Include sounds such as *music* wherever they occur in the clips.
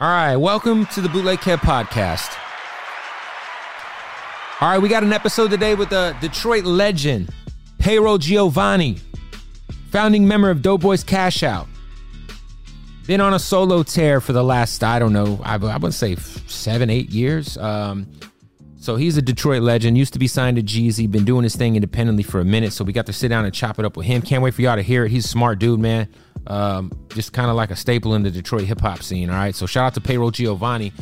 All right, welcome to the Bootleg Kev podcast. All right, we got an episode today with the Detroit legend, Payroll Giovanni, founding member of Doughboyz Cashout. Been on a solo tear for the last, I don't know, I, I would say seven, eight years. Um, so he's a Detroit legend. Used to be signed to Jeezy. Been doing his thing independently for a minute. So we got to sit down and chop it up with him. Can't wait for y'all to hear it. He's a smart dude, man. Um, just kind of like a staple in the Detroit hip hop scene. All right. So shout out to Payroll Giovanni.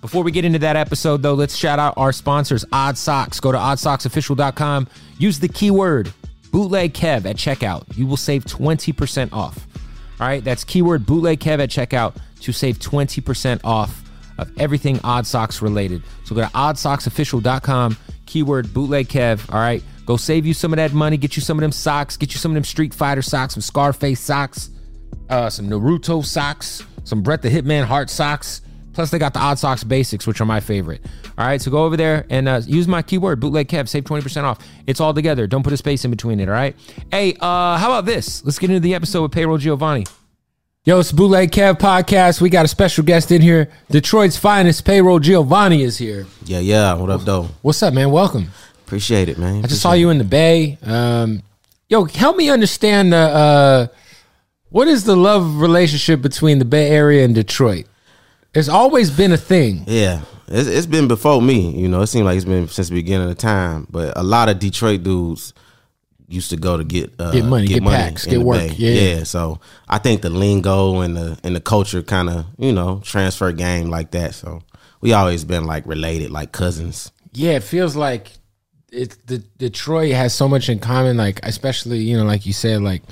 Before we get into that episode, though, let's shout out our sponsors, Odd Socks. Go to oddsocksofficial.com. Use the keyword bootleg Kev at checkout. You will save 20% off. All right. That's keyword bootleg Kev at checkout to save 20% off of everything Odd Socks related. So go to oddsocksofficial.com, keyword bootleg Kev. All right. Go save you some of that money, get you some of them socks, get you some of them Street Fighter socks, some Scarface socks uh, some Naruto socks, some Bret the Hitman Heart socks. Plus, they got the Odd Socks Basics, which are my favorite. All right, so go over there and uh, use my keyword bootleg Kev. Save twenty percent off. It's all together. Don't put a space in between it. All right. Hey, uh, how about this? Let's get into the episode with Payroll Giovanni. Yo, it's Bootleg Kev podcast. We got a special guest in here. Detroit's finest Payroll Giovanni is here. Yeah, yeah. What up, though? What's up, man? Welcome. Appreciate it, man. I just saw you in the Bay. Um, yo, help me understand the. Uh, what is the love relationship between the Bay Area and Detroit? It's always been a thing. Yeah, it's, it's been before me. You know, it seems like it's been since the beginning of time. But a lot of Detroit dudes used to go to get uh, get money, get, get money packs, get work. Yeah. yeah, so I think the lingo and the and the culture kind of you know transfer game like that. So we always been like related, like cousins. Yeah, it feels like it's the Detroit has so much in common. Like especially you know, like you said, like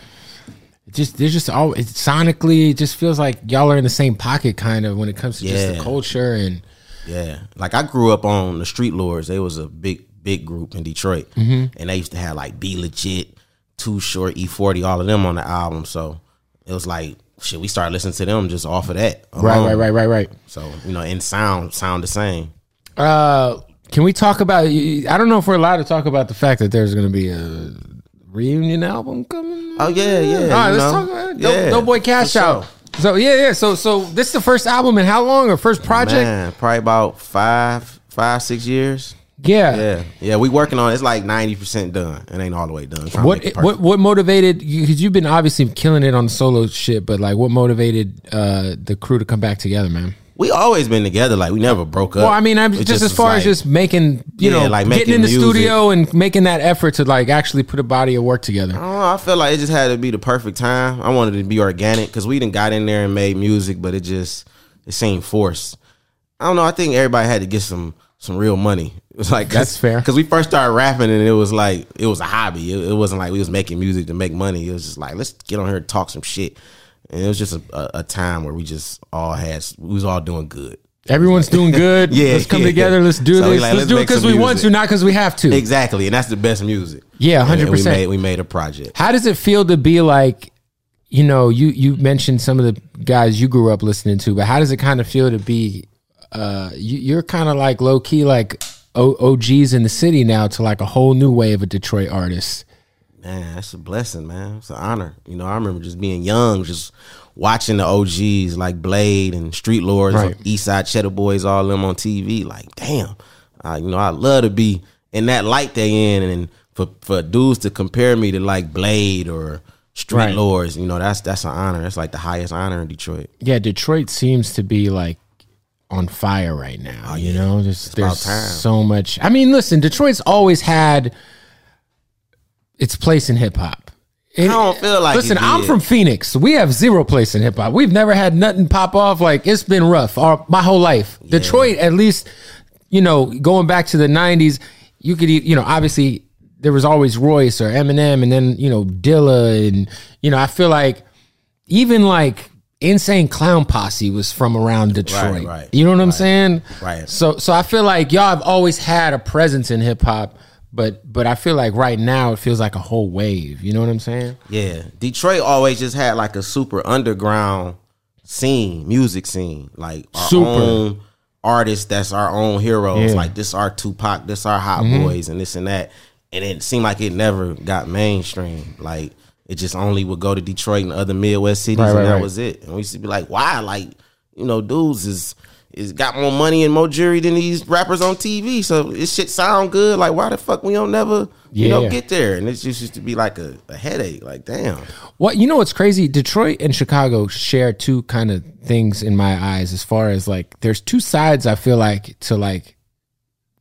just there's just all it, sonically it just feels like y'all are in the same pocket kind of when it comes to yeah. just the culture and yeah like i grew up on the street lords they was a big big group in detroit mm-hmm. and they used to have like B-Legit too short e40 all of them on the album so it was like shit we started listening to them just off of that alone. right right right right right so you know in sound sound the same uh can we talk about i don't know if we're allowed to talk about the fact that there's going to be a reunion album coming? Oh yeah, yeah. All right, let's know? talk about it. Yeah, Doughboy Cash Out. So yeah, yeah. So so this is the first album in how long or first project? Man, probably about five, five, six years. Yeah, yeah, yeah. We working on it. it's like ninety percent done. It ain't all the way done. What what what motivated you? Because you've been obviously killing it on the solo shit, but like, what motivated uh the crew to come back together, man? we always been together. Like we never broke up. Well, I mean, I'm just, just, as far like, as just making, you yeah, know, like getting in the music. studio and making that effort to like actually put a body of work together. I, know, I feel like it just had to be the perfect time. I wanted to be organic because we didn't got in there and made music, but it just it seemed forced. I don't know. I think everybody had to get some some real money. It was like that's fair because we first started rapping and it was like it was a hobby. It, it wasn't like we was making music to make money. It was just like let's get on here and talk some shit. And it was just a, a, a, time where we just all had we was all doing good. Everyone's doing good. *laughs* yeah, let's come yeah, together. Let's do so this. Like, let's, let's, do it because we want to, not because we have to. Exactly, and that's the best music. Yeah, hundred percent. We made a project. How does it feel to be like? you know, you you mentioned some of the guys you grew up listening to, but how does it kind of feel to be? Uh, you, you're kind of like low key like OGs in the city now to like a whole new wave of Detroit artists. Man, that's a blessing, man. It's an honor. You know, I remember just being young, just watching the OGs like Blade and Street Lords, Right. Eastside Cheddar Boys, all them on TV. Like, damn, uh, you know, I love to be in that light they in, and for for dudes to compare me to like Blade or Street Right. Lords, you know, that's that's an honor. That's like the highest honor in Detroit. Yeah, Detroit seems to be like on fire right now. Oh, you know, there's about there's so much. I mean, listen, Detroit's always had its place in hip hop. I don't feel like Listen, I'm from Phoenix. We have zero place in hip hop. We've never had nothing pop off. Like it's been rough our, my whole life. Detroit, at least, you know, going back to the '90s, you could, you know, obviously there was always Royce or Eminem, and then you know Dilla, and you know, I feel like even like Insane Clown Posse was from around Detroit. right, you know what I'm saying? right. So, so I feel like y'all have always had a presence in hip hop. But but I feel like right now it feels like a whole wave. You know what I'm saying? Yeah, Detroit always just had like a super underground scene, music scene, like our Super. own artists. That's our own heroes. Yeah. Mm-hmm. Like this, our Tupac, this our Hot Boys, and this and that. And it seemed like it never got mainstream. Like it just only would go to Detroit and other Midwest cities, Right, and right, that right. was it. And we used to be like, why? Like you know, dudes is. Is got more money and more jury than these rappers on TV, so this shit sound good. Like, why the fuck we don't never, you know, get there? And it just used to be like a, a headache. Like, damn. What you know what's crazy? Detroit and Chicago share two kind of things in my eyes as far as like there's two sides I feel like to like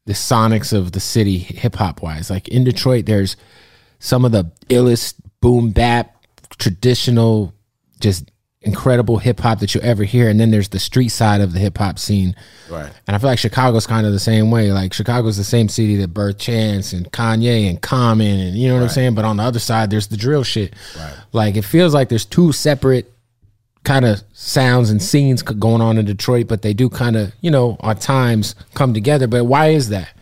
the sonics of the city hip hop wise. Like in Detroit there's some of the illest boom bap traditional just incredible hip hop that you'll ever hear and then there's the street side of the hip hop scene. Right. And I feel like Chicago's kind of the same way. Like Chicago's the same city that birthed Chance and Kanye and Common and you know what I'm saying? But on the other side, there's the drill shit. Right. Like it feels like there's two separate kind of sounds and scenes going on in Detroit, but they do kind of, you know, at times come together. But why is that?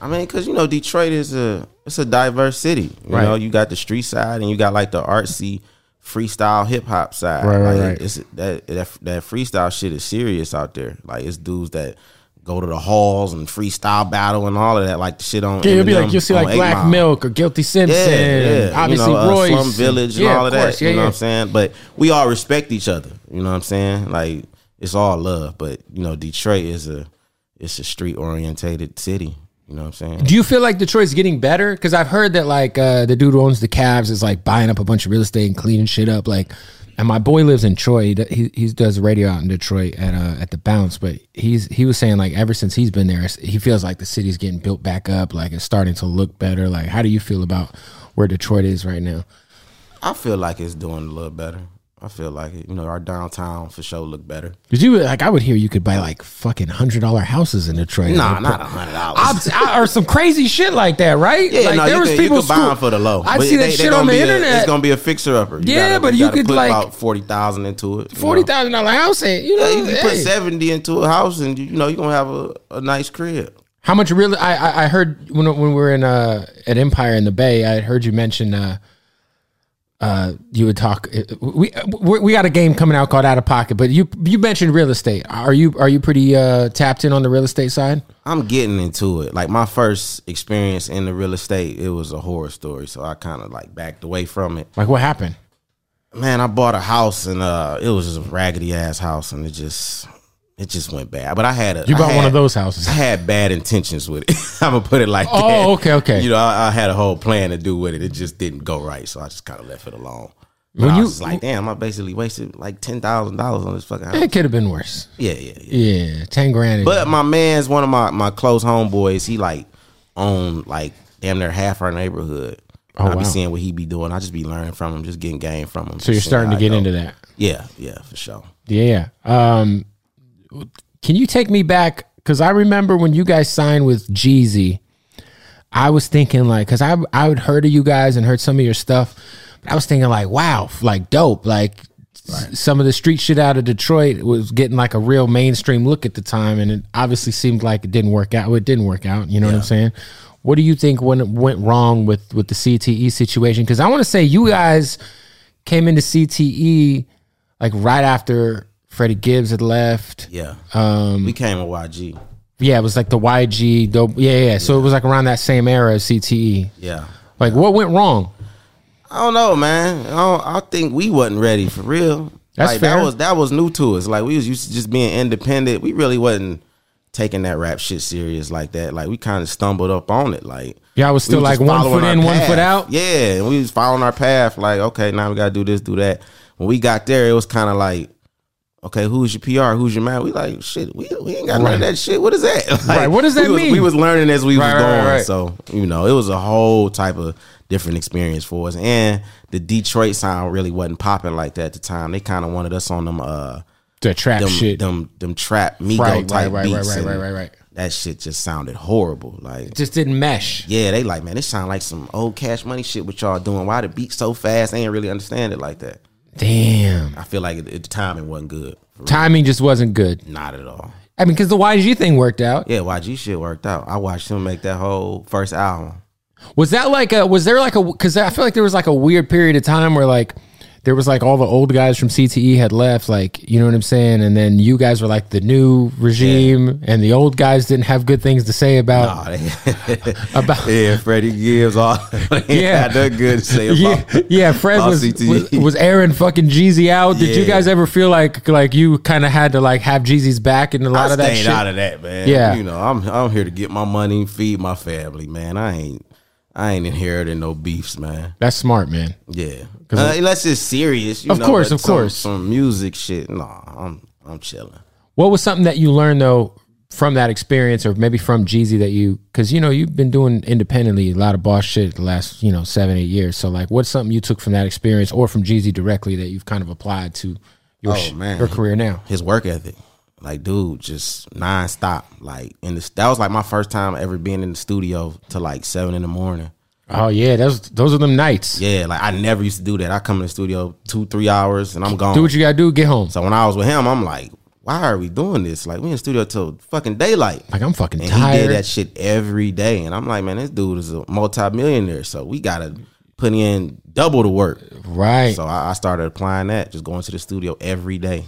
I mean, because you know, Detroit is a it's a diverse city. You Right. know, you got the street side and you got like the artsy freestyle hip hop side. Right, right, like, right. It's that, that that freestyle shit is serious out there. Like it's dudes that go to the halls and freestyle battle and all of that. Like the shit on. Yeah, it'll be like you'll see like Black Mile. Milk or Guilty Simpson, Yeah, yeah. obviously you know, uh, Royce, Slum Village and yeah, all of that. course, Yeah, you know what I'm saying? But we all respect each other. You know what I'm saying? Like it's all love. But you know, Detroit is a it's a street orientated city. You know what I'm saying? Do you feel like Detroit's getting better? Because I've heard that like uh, the dude who owns the Cavs is like buying up a bunch of real estate and cleaning shit up. Like, and my boy lives in Troy. He he, he does radio out in Detroit at uh, at the Bounce. But he's he was saying like ever since he's been there, he feels like the city's getting built back up. Like it's starting to look better. Like, how do you feel about where Detroit is right now? I feel like it's doing a little better. I feel like it. You know, our downtown for sure look better. Did you like? I would hear you could buy like fucking hundred dollar houses in Detroit. Nah, Like, not a hundred dollars. Or some crazy shit like that, right? Yeah, like no, you can, you can buy school- them for the low. I see that they- they shit on the be a- internet. it's gonna be a fixer upper. Yeah, but you gotta could, put like- about forty thousand into it. Forty thousand dollar house, ain't you know? Yeah, you can put hey. seventy into a house, and you know you're gonna have a, a nice crib. How much really? I I, I heard when when we were in uh at Empire in the Bay, I heard you mention uh uh you would talk. We we, we got a game coming out called Out of Pocket, but you you mentioned real estate. Are you are you pretty uh tapped in on the real estate side? I'm getting into it. Like my first experience in the real estate, it was a horror story, so I kind of like backed away from it. Like what happened? Man, I bought a house and uh, it was just a raggedy ass house, and it just it just went bad. But I had a You bought one of those houses. I had bad intentions with it. *laughs* I'm gonna put it like that. Oh, that. okay, okay. You know, I, I had a whole plan to do with it. It just didn't go right, so I just kind of left it alone. But When I you- was like, damn, I basically wasted like ten thousand dollars on this fucking house. It could have been worse. Yeah, yeah, yeah. Yeah, ten grand. But my man's one of my my close homeboys. He like owned like damn near half our neighborhood. Oh, I wow. be seeing what he be doing. I just be learning from him, just getting game from him. so you're starting to get go. into that. Yeah, yeah, for sure. Yeah. Um, can you take me back? Because I remember when you guys signed with Jeezy, I was thinking like, because I I had heard of you guys and heard some of your stuff, but I was thinking like, wow, like dope, like. s- Some of the street shit out of Detroit was getting like a real mainstream look at the time, and it obviously seemed like it didn't work out. Well, it didn't work out. You know what I'm saying? What do you think went went wrong with with the CTE situation? Because I want to say you guys came into CTE like right after Freddie Gibbs had left. Yeah. Um, we came with YG. yeah, it was like the YG dope. Yeah, yeah. yeah. So it was like around that same era as CTE. Yeah. Like, what went wrong? I don't know, man. I, don't, I think we wasn't ready for real. That's like, fair. That was that was new to us. Like we was used to just being independent. We really wasn't taking that rap shit serious like that. Like we kind of stumbled up on it. Like Y'all was still like one foot in, one foot out. Yeah, and we was following our path. Like okay, now we gotta do this, do that. When we got there, it was kind of like. Okay, who's your PR? Who's your man? We like shit. We, we ain't got none of that shit. What is that? *laughs* Like, Right, what does that we was, mean? We was learning as we Right, was right, going. right, right. So you know, it was a whole type of different experience for us. And the Detroit sound really wasn't popping like that at the time. They kind of wanted us on them uh The trap them shit. them them trap Migo Right, type right, right, right, beats. right, right, right, right. That shit just sounded horrible. Like just didn't mesh. yeah, they like man, this sound like some old Cash Money shit. What y'all doing? Why the beat so fast? They ain't really understand it like that. Damn. I feel like the timing wasn't good. Timing just wasn't good. Not at all. I mean, because the YG thing worked out. Yeah, YG shit worked out. I watched him make that whole first album. Was that like a? Was there like a? Because I feel like there was like a weird period of time where like there was like all the old guys from CTE had left, like you know what I'm saying, and then you guys were like the new regime, and the old guys didn't have good things to say about Nah, *laughs* about. *laughs* yeah, Freddie Gibbs, all *laughs* Yeah. yeah, had nothing good to say Yeah, about. yeah. Fred about was, was was Aaron fucking Jeezy out. Did you guys ever feel like like you kind of had to like have Jeezy's back in a lot I of that stayed shit? out of that, man. Yeah. you know, I'm I'm here to get my money, feed my family, man. I ain't I ain't inheriting no beefs, man. That's smart, man. Yeah, uh, unless it's serious, you Of know, course, of some- course. Some music shit, nah, I'm I'm chilling. What was something that you learned though from that experience, or maybe from Jeezy that you, because you know you've been doing independently a lot of boss shit the last you know seven eight years. So like, what's something you took from that experience or from Jeezy directly that you've kind of applied to your Oh, sh- your career now? His work ethic, like, dude, just nonstop. Like, in the that was like my first time ever being in the studio to like seven in the morning. Oh yeah, those those are them nights. Yeah, like I never used to do that. I come in the studio two three hours and I'm gone. Do what you gotta do. Get home. So when I was with him, I'm like, why are we doing this? Like we in the studio till fucking daylight. Like I'm fucking And tired. he did that shit every day. And I'm like, man, this dude is a multimillionaire. So we gotta put in double the work. right. So I, I started applying that, just going to the studio every day.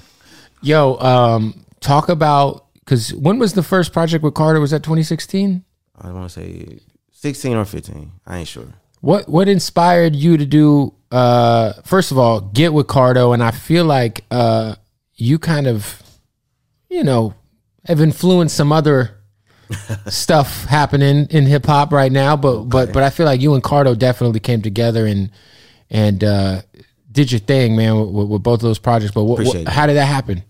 Yo, um, talk about because when was the first project with Cardo? Was that 2016? I want to say 16 or 15. I ain't sure. What what inspired you to do? Uh, first of all, get with Cardo, and I feel like uh, you kind of, you know, have influenced some other *laughs* stuff happening in hip hop right now. But but but I feel like you and Cardo definitely came together and and uh, did your thing, man, with, with, with both of those projects. But what, what, how did that happen?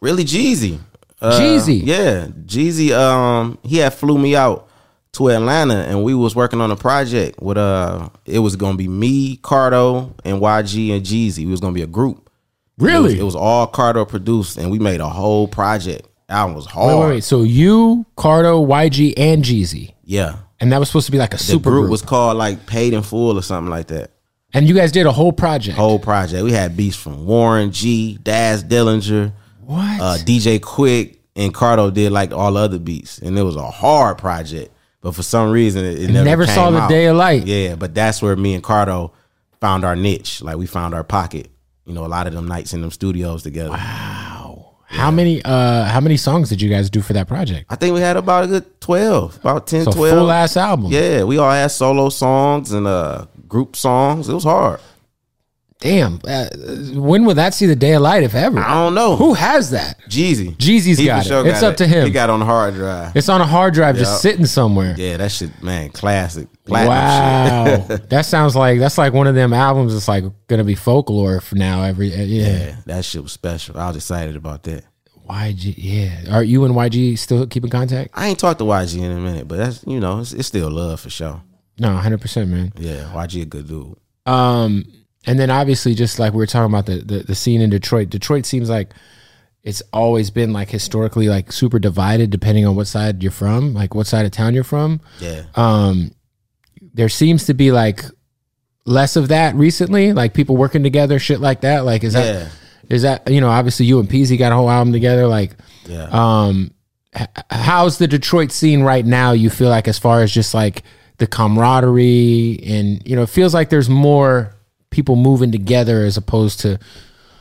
Really, Jeezy. Uh, Jeezy? Yeah, Jeezy. Um, he had flew me out to Atlanta, and we was working on a project with uh, it was gonna be me, Cardo, and YG and Jeezy. We was gonna be a group. It was, Really? it was all Cardo produced, and we made a whole project. Album was Wait, hard. wait, wait. So you, Cardo, YG, and Jeezy, Yeah, and that was supposed to be like a the super group group. was called like Paid in Full or something like that. and you guys did a whole project. Whole project. We had beats from Warren G, Daz Dillinger, what? uh, DJ Quik, and Cardo did like all the other beats, and it was a hard project. But for some reason, it, it never, never saw the out. day of light. Yeah, but that's where me and Cardo found our niche. Like we found our pocket. You know, a lot of them nights in them studios together. Wow. How many uh how many songs did you guys do for that project? I think we had about a good twelve, about 10, So 12. full ass album. Yeah, we all had solo songs and uh group songs. It was hard. Damn. Uh, when will that see the day of light, if ever? I don't know. Who has that? Jeezy. Jeezy's He got for sure it. It's got up to him. He got on the hard drive. It's on a hard drive, Yeah. just sitting somewhere. Yeah, that shit, man, classic. Platinum Wow, *laughs* that sounds like that's like one of them albums. that's like gonna be folklore for now. Every uh, yeah. yeah, that shit was special. I was excited about that. YG, yeah. Are you and YG still keeping contact? I ain't talked to YG in a minute, but that's you know, it's, it's still love for sure. No, hundred percent, man. Yeah, YG a good dude. Um, and then obviously, just like we were talking about the, the the scene in Detroit. Detroit seems like it's always been like historically like super divided depending on what side you're from, like what side of town you're from. Yeah, Um, there seems to be like less of that recently, like people working together, shit like that. Like, is yeah, that is that you know obviously you and Peezy got a whole album together. Like, yeah. um, h- how's the Detroit scene right now? You feel like as far as just like the camaraderie and you know, it feels like there's more people moving together as opposed to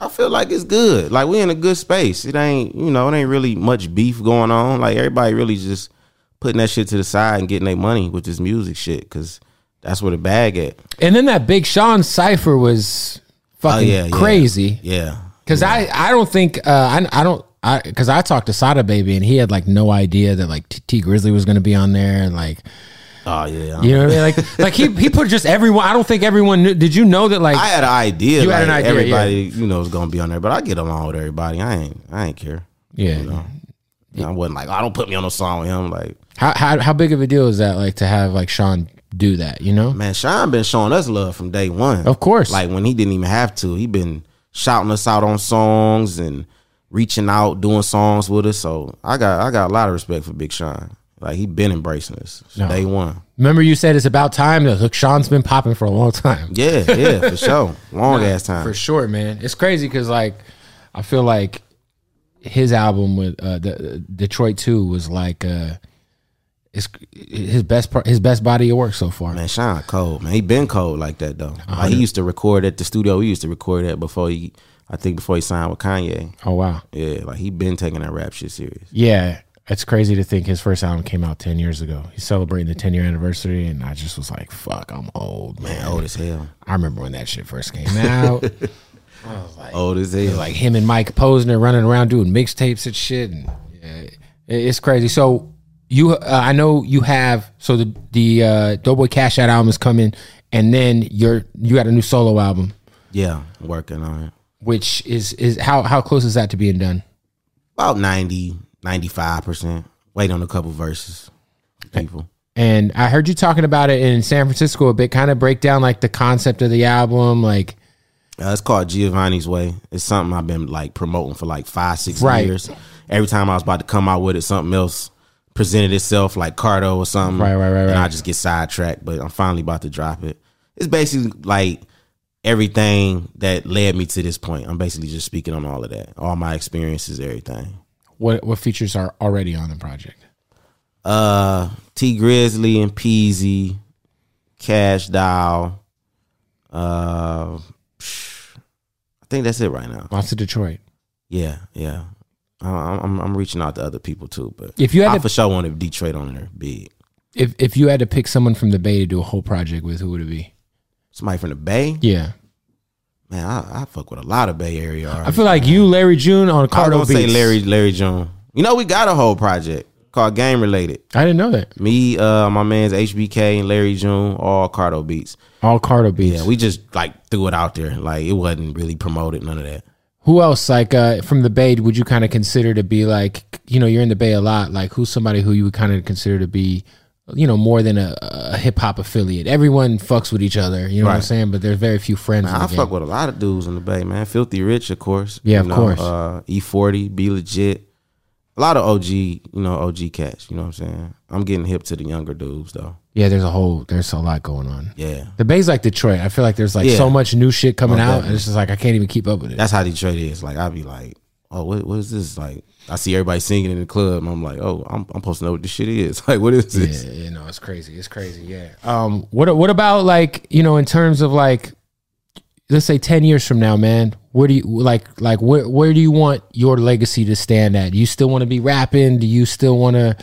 I feel like it's good. Like we in a good space. It ain't you know it ain't really much beef going on. Like everybody really just putting that shit to the side and getting their money with this music shit because that's where the bag at. And then that Big Sean cipher was fucking Oh, yeah, yeah. crazy. Yeah, Because I, I don't think uh, I, I don't I because I talked to Sada Baby and he had like no idea that like T, Tee Grizzley was going to be on there and like oh yeah. you know what I mean like like he he put just everyone. I don't think everyone knew. Did you know that like I had an idea. You like had an idea, Everybody you know was gonna be on there, but I get along with everybody. I ain't I ain't care. yeah You know. I wasn't like, oh, don't put me on a song with him. Like, how, how how big of a deal is that like to have like Sean do that? You know man, Sean been showing us love from day one. Of course. Like when he didn't even have to. He been shouting us out on songs and reaching out, doing songs with us. So I got I got a lot of respect for Big Sean. Like he been embracing us No. day one. Remember you said it's about time. Look, Sean's been popping for a long time. *laughs* Yeah, yeah, for sure. Long ass time. For sure, man. It's crazy because like I feel like his album with uh, the Detroit Two was like uh, it's his best part, his best body of work so far. Man, Sean cold, man. He been cold like that though. Like he used to record at the studio. He used to record at before he I think before he signed with Kanye. Oh wow, Yeah, like he been taking that rap shit serious. yeah. It's crazy to think his first album came out ten years ago. He's celebrating the ten year anniversary, and I just was like, "Fuck, I'm old, man." Man, old as hell. I remember when that shit first came out. *laughs* I was like, Old as hell. like him and Mike Posner running around doing mixtapes and shit, and yeah, it's crazy. So you, uh, I know you have. So the the uh, Doughboy Cash Out album is coming, and then you're you got a new solo album, yeah, working on it. which is is how how close is that to being done? About 90, 95%. Wait on a couple verses. People. And I heard you talking about it in San Francisco a bit. Kind of break down like the concept of the album, like Uh, it's called Giovanni's Way. It's something I've been like promoting for like five, six Right. years. Every time I was about to come out with it, something else presented itself, like Cardo or something. Right, right, right, And right. I just get sidetracked, but I'm finally about to drop it. It's basically like everything that led me to this point. I'm basically just speaking on all of that, all my experiences, everything. What what features are already on the project. Uh, Tee Grizzley and Peezy, Kash Doll. Uh, I think that's it right now. Lots of Detroit. Yeah, yeah. I- I'm I'm reaching out to other people too, but If you had I to- for sure wanted Detroit on there big. If if you had to pick someone from the Bay to do a whole project with, who would it be? Somebody from the Bay, Yeah, man. I, I fuck with a lot of Bay Area. Artists. I feel like you, Larry June, on Cardo I gonna say Larry Larry June. You know we got a whole project called Game Related. I didn't know that. Me, uh, my man's HBK and Larry June, all Cardo beats. All Cardo Beats. Yeah, we just like threw it out there. Like it wasn't really promoted, none of that. Who else, like uh, from the Bay, would you kind of consider to be like, you know, you're in the Bay a lot. Like, who's somebody who you would kind of consider to be, you know, more than a, a hip hop affiliate? Everyone fucks with each other. You know what I'm saying? But there's very few friends. in I fuck game. with a lot of dudes in the Bay, man. Filthy Rich, of course. Yeah, You of course. Uh, E40, B-Legit. A lot of OG, you know, OG cats. You know what I'm saying? I'm getting hip to the younger dudes though. Yeah, there's a whole, there's a lot going on. Yeah, The Bay's like Detroit. I feel like there's like Yeah. so much new shit coming Most out, and it's just like I can't even keep up with it. that's how Detroit is. Like I'd be like, oh, what, what is this? Like I see everybody singing in the club, and I'm like, oh, I'm, I'm supposed to know what this shit is. *laughs* Like, what is this? Yeah, you know, it's crazy. It's crazy. Yeah. Um. What What about like you know in terms of like, let's say ten years from now, man. Where do you like like where Where do you want your legacy to stand at? Do you still want to be rapping? Do you still want to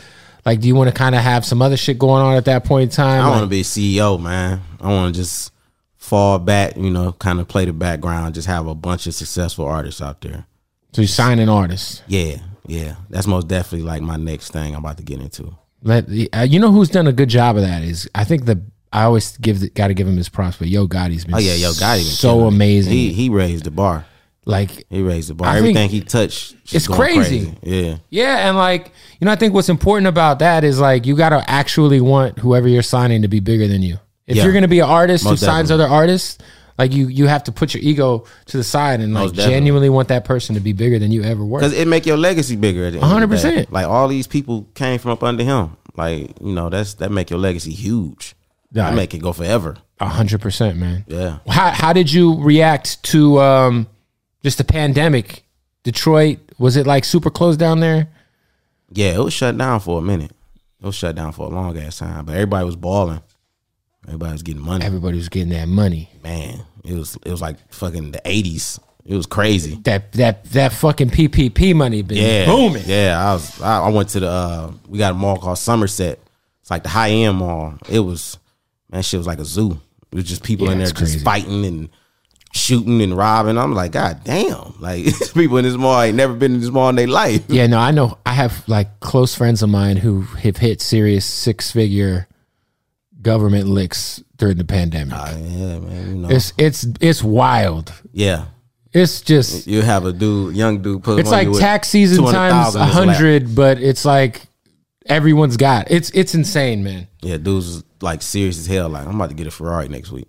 like? Do you want to kind of have some other shit going on at that point in time? I Like- want to be CEO, man. I want to just fall back, you know, kind of play the background, just have a bunch of successful artists out there. so you sign an artist. Yeah, yeah. That's most definitely like my next thing I'm about to get into. Let uh, you know who's done a good job of that is I think the I always give got to give him his props, but Yo Gotti's been Oh yeah, yo, Gotti so amazing. He he raised the bar. like He raised the bar. I Everything he touched, it's going crazy. Yeah, Yeah, and like you know, I think what's important about that is like you got to actually want whoever you're signing to be bigger than you. If Yeah. you're going to be an artist who Most signs other artists, like you, you have to put your ego to the side and like Most definitely. genuinely want that person to be bigger than you ever were. because it make your legacy bigger. At the end of the day. 100%. Like all these people came from up under him. Like you know, that's that make your legacy huge. Yeah, that make it go forever. A hundred percent, man. Yeah. How how did you react to um just the pandemic? Detroit was it like super closed down there? Yeah, it was shut down for a minute. It was shut down for a long ass time, but everybody was balling. Everybody was getting money. Everybody was getting that money. Man, it was it was like fucking the eighties. It was crazy. That that that fucking PPP money been Yeah, booming. Yeah, I was. I, I went to the. Uh, we got a mall called Somerset. It's like the high end mall. It was man, shit was like a zoo. It was just people Yeah, in there just crazy. fighting and shooting and robbing. I'm like, God damn! *laughs* Like people in this mall ain't never been in this mall in their life. Yeah, no, I know. I have like close friends of mine who have hit serious six figure government licks during the pandemic. Ah, yeah, man. You know. It's it's it's wild. yeah. It's just You have a dude, young dude, put it's like tax season times a hundred, but it's like everyone's got it's it's insane, man. Yeah, dudes like serious as hell. Like I'm about to get a Ferrari next week.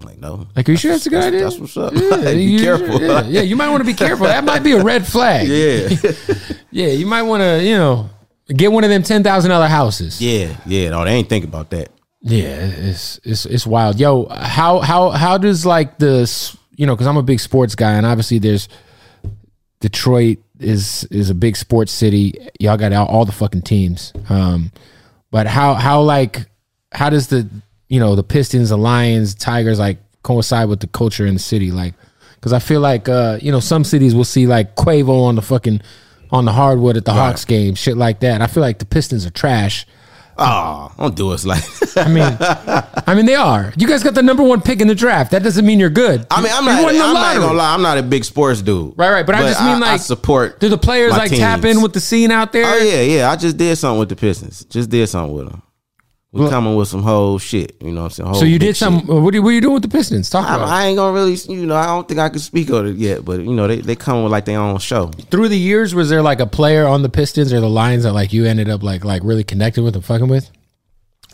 I'm like no, Like, are you sure that's a good idea? that's what's up. Yeah, *laughs* be you- careful. Yeah, yeah, you might want to be careful. That might be a red flag. *laughs* yeah, *laughs* Yeah, you might want to, you know, get one of them ten thousand dollar houses. yeah, yeah. No, they ain't think about that. Yeah, it's it's it's wild. Yo, how how how does like this, you know, cuz I'm a big sports guy and obviously there's Detroit is is a big sports city. Y'all got all, all the fucking teams. Um but how how like how does the, you know, the Pistons, the Lions, Tigers like coincide with the culture in the city like cuz I feel like uh, you know, some cities will see like Quavo on the fucking on the hardwood at the Hawks game, shit like that. I feel like the Pistons are trash. Oh, don't do us like. *laughs* I mean, I mean they are. You guys got the number one pick in the draft. That doesn't mean you're good. I mean, I'm not. I'm not gonna lie. I'm not a big sports dude. Right, right. But, I just mean like I support. Do the players like tap in with the scene out there? Oh yeah, yeah. I just did something with the Pistons. Just did something with them. We Well- coming with some whole shit. You know what I'm saying? Whole So you did some. shit. What are, you, what are you doing with the Pistons? Talk I, about. I ain't gonna really, you know, I don't think I can speak on it yet, but you know, they they come with like their own show. Through the years, was there like a player on the Pistons or the Lions that like you ended up like like really connected with and fucking with?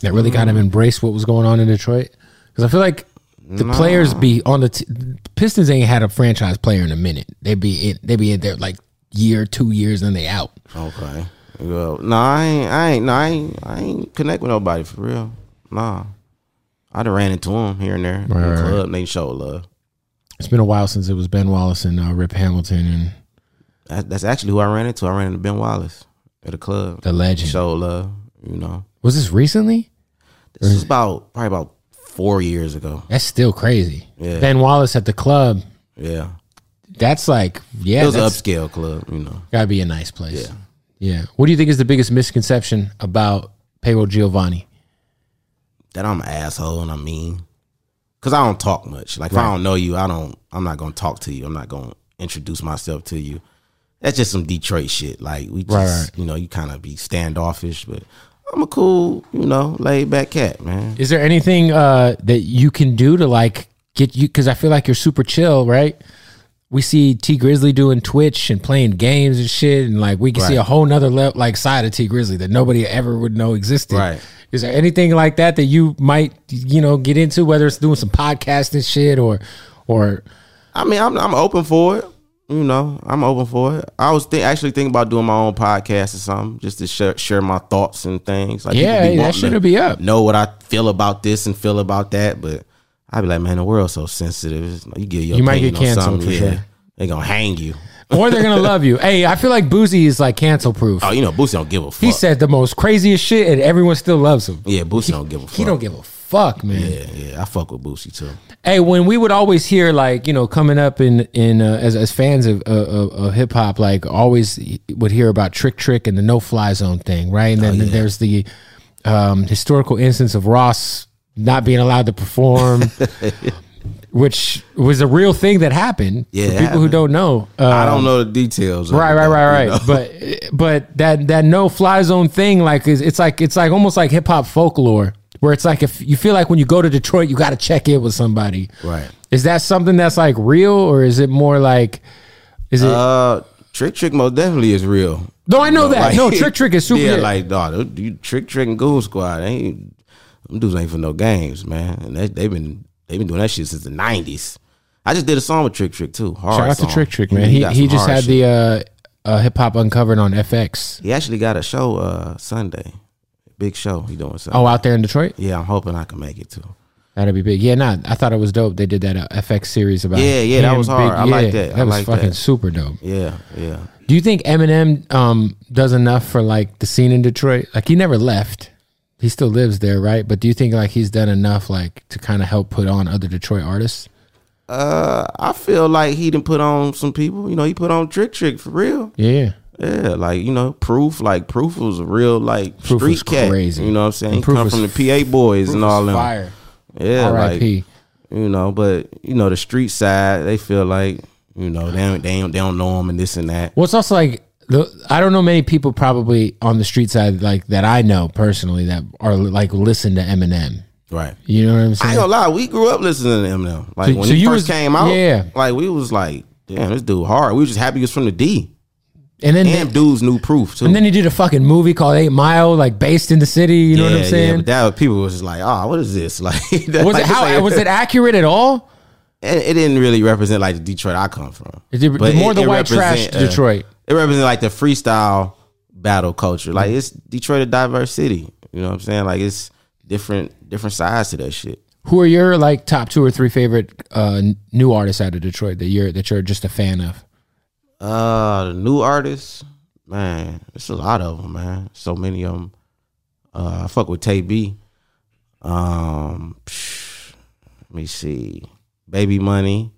That really kind of Mm. embraced what was going on in Detroit? Because I feel like the players be on the t- Pistons ain't had a franchise player in a minute. They be in, they be in there like year, two years, and they out. Okay. Well, no, I ain't, I ain't, no, I ain't, I ain't connect with nobody for real. Nah, I done ran into him here and there in the Right, right, club. and They show love. It's been a while since it was Ben Wallace and uh, Rip Hamilton and That, that's actually who I ran into. I ran into Ben Wallace at a club. the legend. Show love, you know. Was this recently? This was about probably about four years ago. That's still crazy. Yeah. Ben Wallace at the club. Yeah, That's like yeah, it was an upscale club, you know. gotta be a nice place. Yeah. Yeah. What do you think is the biggest misconception about Payroll Giovanni? That I'm an asshole and I'm mean, cause I don't talk much. Like if I don't know you, I don't. I'm not gonna talk to you. I'm not gonna introduce myself to you. That's just some Detroit shit. Like we just, right. you know, you kind of be standoffish, but I'm a cool, you know, laid back cat, man. Is there anything uh, that you can do to like get you? Because I feel like you're super chill, right? We see Tee Grizzley doing Twitch and playing games and shit, and like we can see a whole nother le- like side of Tee Grizzley that nobody ever would know existed. Right. Is there anything like that that you might you know get into, whether it's doing some podcasting shit or or I mean, I'm I'm open for it. You know, I'm open for it. I was think, actually thinking about doing my own podcast or something, just to share, share my thoughts and things. Like Yeah, that wanting be up. Know what I feel about this and feel about that, but I'd be like, man, the world's so sensitive. You get your You might get canceled something, for yeah, sure. They gonna hang you. *laughs* or they're gonna love you. Hey, I feel like Boosie is like cancel proof. Oh, you know, Boosie don't give a fuck. He said the most craziest shit, and everyone still loves him. yeah, Boosie don't give a fuck. He don't give a fuck, man. Yeah, yeah, I fuck with Boosie too. Hey, when we would always hear like you know coming up in in uh, as as fans of uh, of, of hip hop, like always would hear about Trick Trick and the No Fly Zone thing, right? And then there's the um, historical instance of Ross not being allowed to perform, *laughs* which was a real thing that happened. Yeah, for people who don't know, uh, I don't know the details. Right, right, right, you right. know? But but that that no fly zone thing, like is it's like it's like almost like hip hop folklore, where it's like if you feel like when you go to Detroit, you got to check in with somebody. Right. Is that something that's like real, or is it more like? Is it? Uh, Trick Trick most definitely is real. no, I know You that. like- no, *laughs* Trick Trick is super. Yeah, yeah. like dog, you Trick Trick and Goon Squad. Ain't them dudes ain't for no games, man. And they they've been they've been doing that shit since the nineties. I just did a song with Trick Trick too. Hard Shout out to. Trick Trick, man. He got he just had shit. the uh, uh, hip hop uncovered on FX. He actually got a show uh Sunday, big show. He doing something. Oh, out there in Detroit, yeah, I'm hoping I can make it too. that'd be big. Yeah, nah, I thought it was dope. They did that uh, FX series about. Yeah, yeah, that was hard. I like that. I That was like fucking that. super dope. Yeah, yeah. Do you think Eminem um, does enough for like the scene in Detroit? Like he never left, He still lives there, right? But do you think like he's done enough like to kind of help put on other Detroit artists? Uh, I feel like he didn't put on some people. You know, he put on Trick Trick for real. Yeah. Yeah, like you know, proof. Like proof was a real like Proof street cat. crazy. You know what I'm saying? And He Proof come from the PA boys and all them. Fire. Yeah, like you know, but you know the street side, they feel like you know they don't, they don't, they don't know him and this and that. Well, it's also like the I don't know many people probably on the street side like that I know personally that are like listen to Eminem. Right. You know what I'm I saying? ain't gonna lie, we grew up listening to Eminem. Like So- when so he you first was- came out, yeah. like we was like, damn, this dude hard. We was just happy he was from the D. and then And dudes knew proof too. and then he did a fucking movie called Eight Mile, like based in the city. You know what I'm Yeah, saying? but that people was just like, oh, what is this? *laughs* Like, that- was like it how was it *laughs* accurate at all? It, it didn't really represent like the Detroit I come from. It did- But more the white trash uh, Detroit. It represents like the freestyle battle culture. Like it's Detroit a diverse city. You know what I'm saying? Like it's different different sides to that shit. Who are your like top two or three favorite uh, new artists out of Detroit that you're that you're just a fan of? Uh, the new artists, man, it's a lot of them, man. So many of them. Uh, I fuck with Tay B. Um, psh, let me see, Baby Money.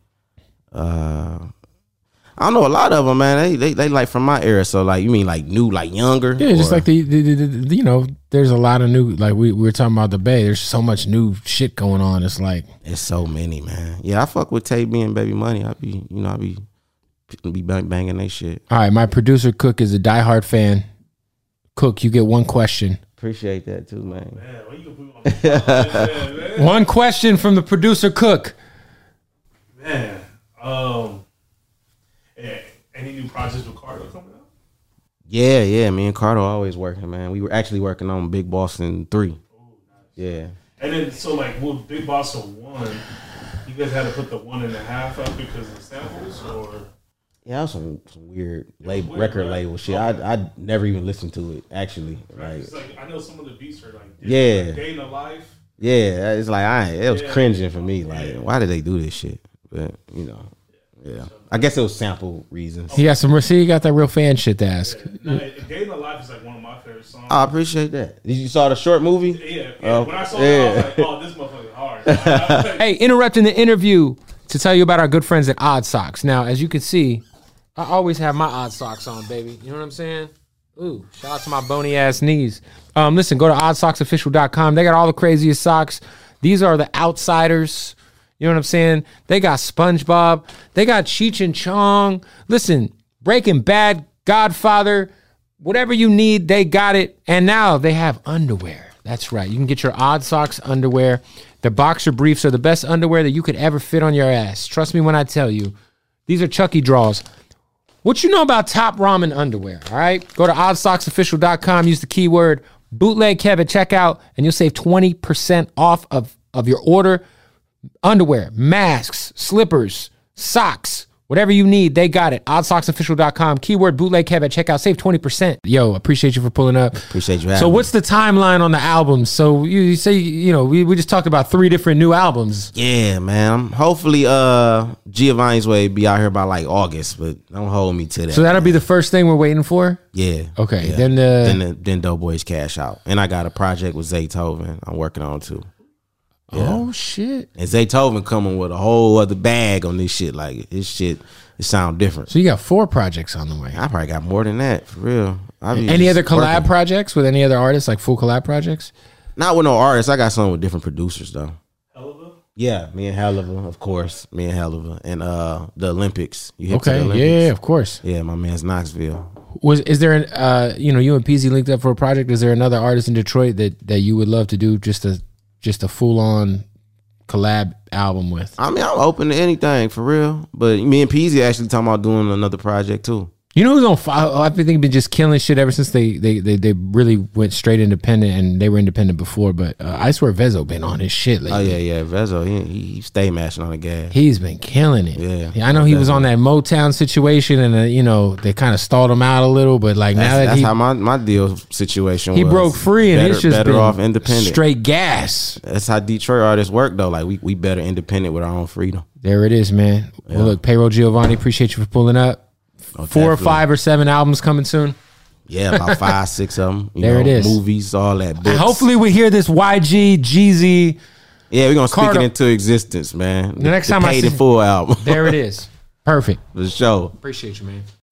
Uh, I know a lot of them, man. They, they they like from my era. So like, you mean like new, like younger? Yeah, just Or- like the, the, the, the you know, there's a lot of new like we, we were talking about the Bay. There's so much new shit going on. It's like It's so many, man. Yeah, I fuck with Tay B and Baby Money. I be, you know, I be be bang, banging they shit. all right, my producer Cook is a diehard fan. Cook, you get one question. Appreciate that too, man. Man, *laughs* one question from the producer Cook. Man, um, yeah, any new projects with Cardo coming out? Yeah, yeah. Me and Cardo always working, man. We were actually working on Big Bossin three. Oh, yeah. And then, so like, with Big Bossin one, you guys had to put the one and a half up because of the samples, or Yeah, that was some, some weird label, weird, record right? label shit. I I never even listened to it actually. Like, it's like I know some of the beats are like, Yeah. like Day in the Life. yeah, it's like I it was Yeah. cringing for me. Like, why did they do this shit? But you know, yeah. I guess it was sample reasons. He got some. See, you got that real fan shit to ask. No, Day in the Life is like one of my favorite songs. I appreciate that. Did you saw the short movie? yeah, yeah. Oh, when I saw yeah. it, I was like, oh, this motherfucker hard. *laughs* Hey, interrupting the interview to tell you about our good friends at Odd Socks. Now, as you can see, I always have my Odd Socks on, baby. You know what I'm saying? Ooh, shout out to my bony ass knees. Um, listen, go to oddsocksofficial.com. They got all the craziest socks. These are the outsiders. You know what I'm saying? They got SpongeBob. They got Cheech and Chong. Listen, Breaking Bad, Godfather, whatever you need, they got it. And now they have underwear. That's right. You can get your Odd Socks underwear. The boxer briefs are the best underwear that you could ever fit on your ass. Trust me when I tell you. These are Chucky draws. What you know about top ramen underwear? All right, go to oddsocksofficial.com. Use the keyword bootleg Kev at checkout, and you'll save twenty percent off of of your order. Underwear, masks, slippers, socks, whatever you need, they got it. Oddsocksofficial.com. Keyword bootleg Kev at checkout. Save twenty percent. Yo, appreciate you for pulling up. Appreciate you having So me. what's the timeline on the albums? So you, you say you know we, we just talked about three different new albums. Yeah, man. Hopefully, uh, Giovanni's way be out here by like August, but don't hold me to that. So that'll be the first thing we're waiting for. yeah. Okay, Yeah. then, the. then the, then Doughboyz Cashout, and I got a project with Zaytoven. I'm working on too. Oh shit! And Zaytoven coming with a whole other bag on this shit. Like this shit, it sound different. So you got four projects on the way. I probably got more than that for real. Any other collab working. projects with any other artists, like full collab projects? Not with no artists. I got some with different producers though. Helluva? Yeah, me and Helluva, of course. Me and Helluva, and uh the Olympicks. You hip Okay, the yeah, Olympicks? yeah, of course. Yeah, my man's Knoxville. Was is there an uh you know you and Peezy linked up for a project? Is there another artist in Detroit that that you would love to do just a just a full on collab album with? I mean, I'm open to anything for real. But me and Peezy actually talking about doing another project too. You know who's on fire? I think they've been just killing shit ever since they they they, they really went straight independent, and they were independent before. But uh, I swear Vezzo been on his shit lately. Oh yeah, yeah. Vezzo, he, he, stay mashing on the gas. He's been killing it. Yeah. I know he was on that Motown situation, and uh, you know they kind of stalled him out a little. But like That's, now that that's he how my, my deal situation he was. broke free, and better, it's just better off independent. straight gas. That's how Detroit artists work though. Like we, we better independent with our own freedom. There it is, man. Well, look, Payroll Giovanni, appreciate you for pulling up. Oh, Four or five or seven albums coming soon. Yeah, about *laughs* five, six of them. You There know, it is. Movies, all that. Books. hopefully we hear this YG Jeezy. yeah, we're gonna speak it into existence, man. The next time I paid see- in full album, There it is. *laughs* Perfect. the show. Appreciate you, man.